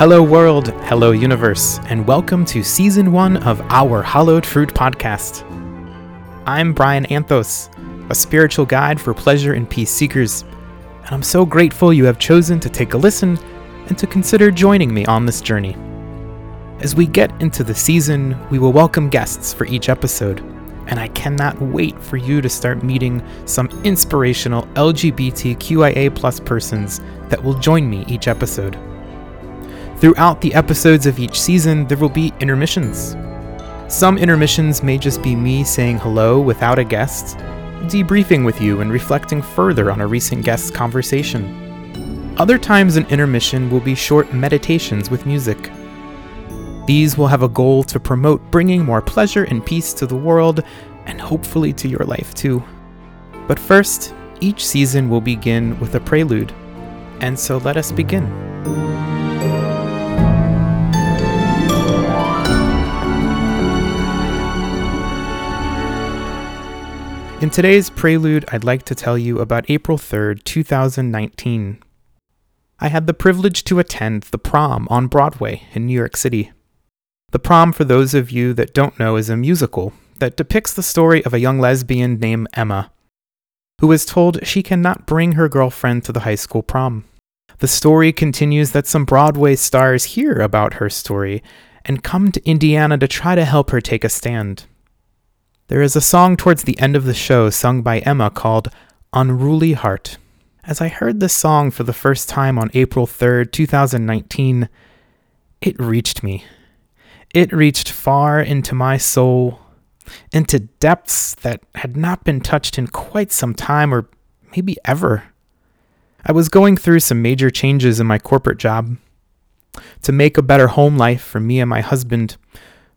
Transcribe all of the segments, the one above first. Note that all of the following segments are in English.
Hello, world. Hello, universe. And welcome to season one of our Hallowed Fruit podcast. I'm Bryan Anthos, a spiritual guide for pleasure and peace seekers. And I'm so grateful you have chosen to take a listen and to consider joining me on this journey. As we get into the season, we will welcome guests for each episode and I cannot wait for you to start meeting some inspirational LGBTQIA persons that will join me each episode. Throughout the episodes of each season, there will be intermissions. Some intermissions may just be me saying hello without a guest, debriefing with you and reflecting further on a recent guest's conversation. Other times, an intermission will be short meditations with music. These will have a goal to promote bringing more pleasure and peace to the world and hopefully to your life too. But first, each season will begin with a prelude. And so let us begin. In today's prelude, I'd like to tell you about April 3rd, 2019. I had the privilege to attend the prom on Broadway in New York City. The Prom, for those of you that don't know, is a musical that depicts the story of a young lesbian named Emma, who is told she cannot bring her girlfriend to the high school prom. The story continues that some Broadway stars hear about her story and come to Indiana to try to help her take a stand. There is a song towards the end of the show sung by Emma called Unruly Heart. As I heard this song for the first time on April 3rd, 2019, it reached me it reached far into my soul, into depths that had not been touched in quite some time or maybe ever. I was going through some major changes in my corporate job. To make a better home life for me and my husband,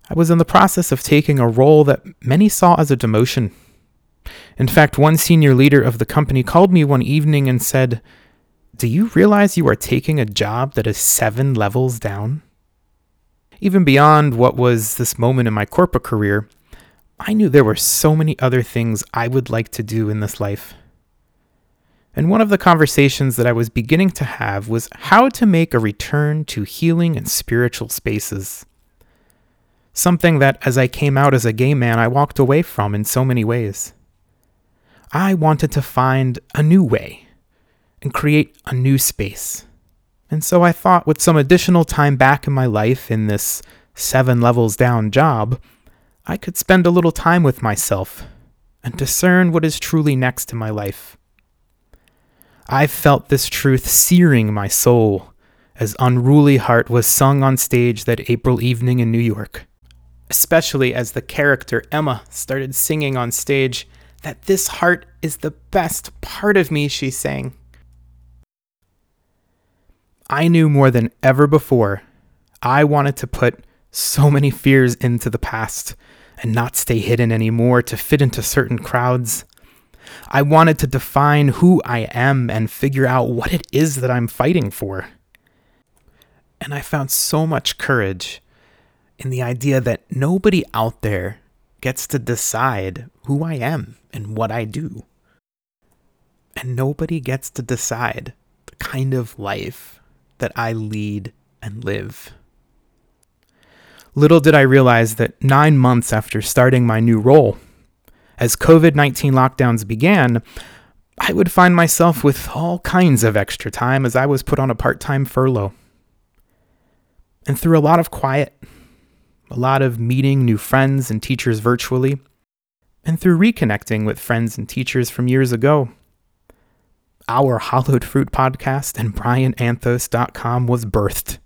I was in the process of taking a role that many saw as a demotion. In fact, one senior leader of the company called me one evening and said, Do you realize you are taking a job that is seven levels down? Even beyond what was this moment in my corporate career, I knew there were so many other things I would like to do in this life. And one of the conversations that I was beginning to have was how to make a return to healing and spiritual spaces. Something that, as I came out as a gay man, I walked away from in so many ways. I wanted to find a new way and create a new space. And so I thought with some additional time back in my life in this seven levels down job, I could spend a little time with myself and discern what is truly next in my life. I felt this truth searing my soul as Unruly Heart was sung on stage that April evening in New York, especially as the character Emma started singing on stage that this heart is the best part of me, she sang. I knew more than ever before I wanted to put so many fears into the past and not stay hidden anymore to fit into certain crowds. I wanted to define who I am and figure out what it is that I'm fighting for. And I found so much courage in the idea that nobody out there gets to decide who I am and what I do. And nobody gets to decide the kind of life that I lead and live. Little did I realize that nine months after starting my new role, as COVID 19 lockdowns began, I would find myself with all kinds of extra time as I was put on a part time furlough. And through a lot of quiet, a lot of meeting new friends and teachers virtually, and through reconnecting with friends and teachers from years ago, our Hallowed Fruit podcast and BryanAnthos.com was birthed.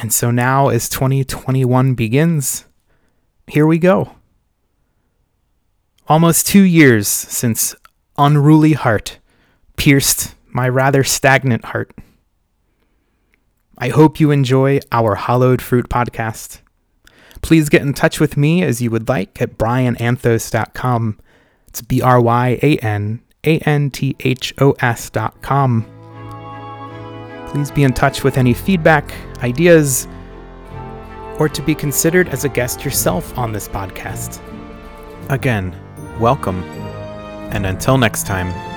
And so now, as 2021 begins, here we go. Almost two years since Unruly Heart pierced my rather stagnant heart. I hope you enjoy our Hallowed Fruit podcast. Please get in touch with me as you would like at bryananthos.com. It's B R Y A N A-N-T-H-O-S dot com. Please be in touch with any feedback, ideas, or to be considered as a guest yourself on this podcast. Again, welcome, and until next time.